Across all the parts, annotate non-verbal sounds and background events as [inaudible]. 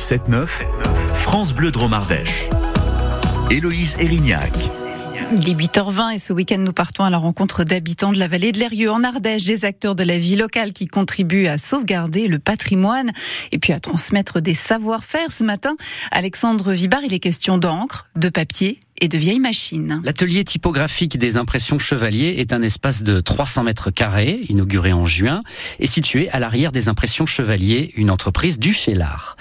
7-9, France Bleu Dromardèche. Héloïse Erignac. Il est 8h20 et ce week-end nous partons à la rencontre d'habitants de la vallée de l'Erieux en Ardèche, des acteurs de la vie locale qui contribuent à sauvegarder le patrimoine et puis à transmettre des savoir-faire. Ce matin, Alexandre Vibar, il est question d'encre, de papier et de vieilles machines. L'atelier typographique des impressions Chevalier est un espace de 300 mètres carrés, inauguré en juin, et situé à l'arrière des impressions Chevalier, une entreprise du Chélard.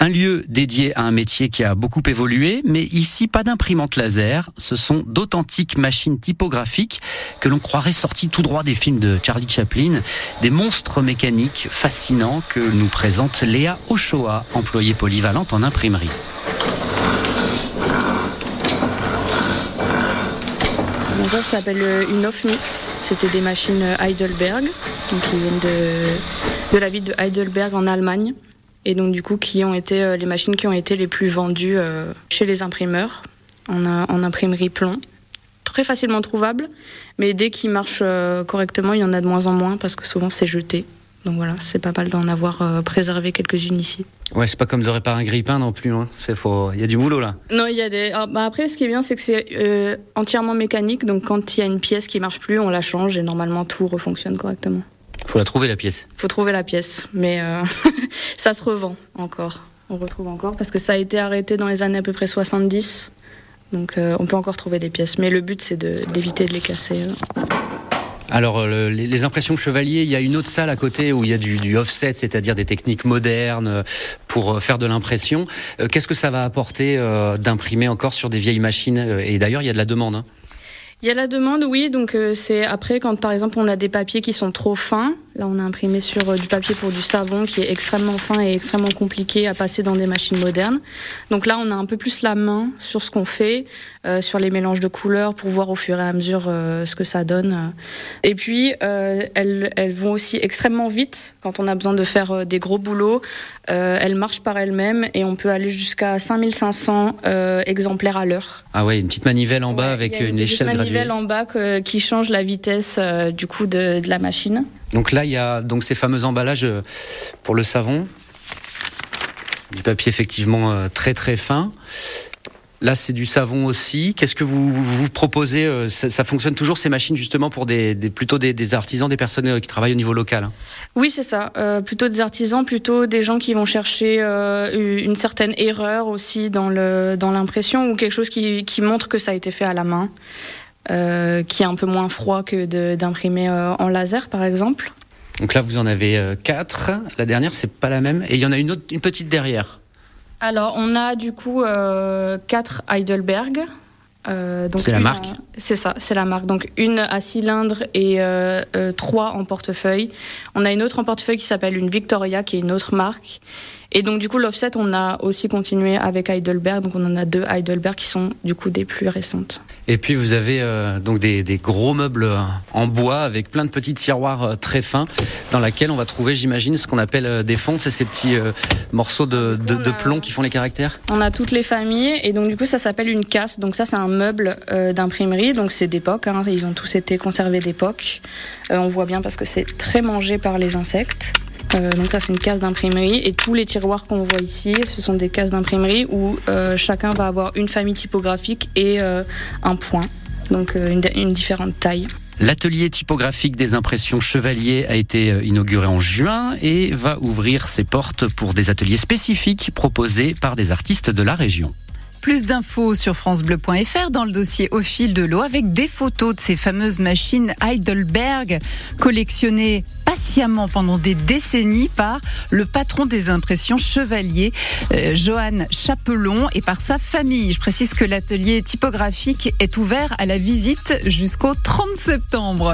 Un lieu dédié à un métier qui a beaucoup évolué, mais ici pas d'imprimante laser, ce sont d'authentiques machines typographiques que l'on croirait sorties tout droit des films de Charlie Chaplin, des monstres mécaniques fascinants que nous présente Léa Ochoa, employée polyvalente en imprimerie. Ça s'appelle euh, une OFMI. C'était des machines euh, Heidelberg, qui viennent de, de la ville de Heidelberg en Allemagne. Et donc du coup, qui ont été euh, les machines qui ont été les plus vendues chez les imprimeurs en, en imprimerie plomb. Très facilement trouvable, mais dès qu'ils marchent correctement, il y en a de moins en moins parce que souvent c'est jeté. Donc voilà, c'est pas mal d'en avoir euh, préservé quelques-unes ici. Ouais, c'est pas comme de réparer un grille-pain non plus. Hein. Il y a du boulot là. Non, il y a des. Ah, bah après, ce qui est bien, c'est que c'est euh, entièrement mécanique. Donc quand il y a une pièce qui marche plus, on la change et normalement tout refonctionne correctement. Faut la trouver la pièce. Faut trouver la pièce, mais euh, [laughs] ça se revend encore. On retrouve encore parce que ça a été arrêté dans les années à peu près 70. Donc on peut encore trouver des pièces, mais le but c'est d'éviter de, les casser. Alors, euh, les, impressions chevalier, il y a une autre salle à côté où il y a du, offset, c'est-à-dire des techniques modernes euh, pour euh, faire de l'impression. Qu'est-ce que ça va apporter d'imprimer encore sur des vieilles machines Et d'ailleurs, il y a de la demande. Hein. Il y a la demande, oui. Donc c'est après quand par exemple on a des papiers qui sont trop fins. Là, on a imprimé sur du papier pour du savon qui est extrêmement fin et extrêmement compliqué à passer dans des machines modernes. Donc là, on a un peu plus la main sur ce qu'on fait. Euh, sur les mélanges de couleurs pour voir au fur et à mesure euh, ce que ça donne. Et puis, euh, elles, elles, vont aussi extrêmement vite quand on a besoin de faire des gros boulots. elles marchent par elles-mêmes et on peut aller jusqu'à 5500 exemplaires à l'heure. Ah ouais, une petite manivelle en bas avec une, échelle graduée. Une manivelle en bas qui change la vitesse du coup de, de la machine. Donc là, il y a donc ces fameux emballages pour le savon du papier effectivement très très fin. Là, c'est du savon aussi. Qu'est-ce que vous vous proposez euh, ça, fonctionne toujours ces machines justement pour des, plutôt des, artisans, des personnes euh, qui travaillent au niveau local. Hein oui, c'est ça. Euh, plutôt des artisans, plutôt des gens qui vont chercher une certaine erreur aussi dans le dans l'impression ou quelque chose qui, montre que ça a été fait à la main, qui est un peu moins froid que d'imprimer en laser, par exemple. Donc là, vous en avez quatre. La dernière, c'est pas la même, et il y en a une autre, une petite derrière. Alors, on a du coup euh, quatre Heidelberg. Euh, c'est la marque C'est ça, c'est la marque. Donc une à cylindre et euh, trois en portefeuille. On a une autre en portefeuille qui s'appelle une Victoria, qui est une autre marque. Et donc du coup l'offset, on a aussi continué avec Heidelberg. Donc on en a deux Heidelberg qui sont du coup des plus récentes. Et puis vous avez euh, donc des, des, gros meubles euh, en bois avec plein de petits tiroirs euh, très fins dans lesquels on va trouver, j'imagine, ce qu'on appelle des fonds, c'est ces petits morceaux de, de, de, plomb qui font les caractères. On a toutes les familles et donc du coup ça s'appelle une casse. Donc ça c'est un meuble d'imprimerie, donc c'est d'époque. Hein, ils ont tous été conservés d'époque. on voit bien parce que c'est très mangé par les insectes. Euh, donc ça c'est une case d'imprimerie et tous les tiroirs qu'on voit ici, ce sont des cases d'imprimerie où euh, chacun va avoir une famille typographique et euh, un point, donc une, une différente taille. L'atelier typographique des impressions Chevalier a été inauguré en juin et va ouvrir ses portes pour des ateliers spécifiques proposés par des artistes de la région. Plus d'infos sur francebleu.fr dans le dossier au fil de l'eau avec des photos de ces fameuses machines Heidelberg collectionnées patiemment pendant des décennies par le patron des impressions Chevalier, euh, Johan Chapelon, et par sa famille. Je précise que l'atelier typographique est ouvert à la visite jusqu'au 30 septembre.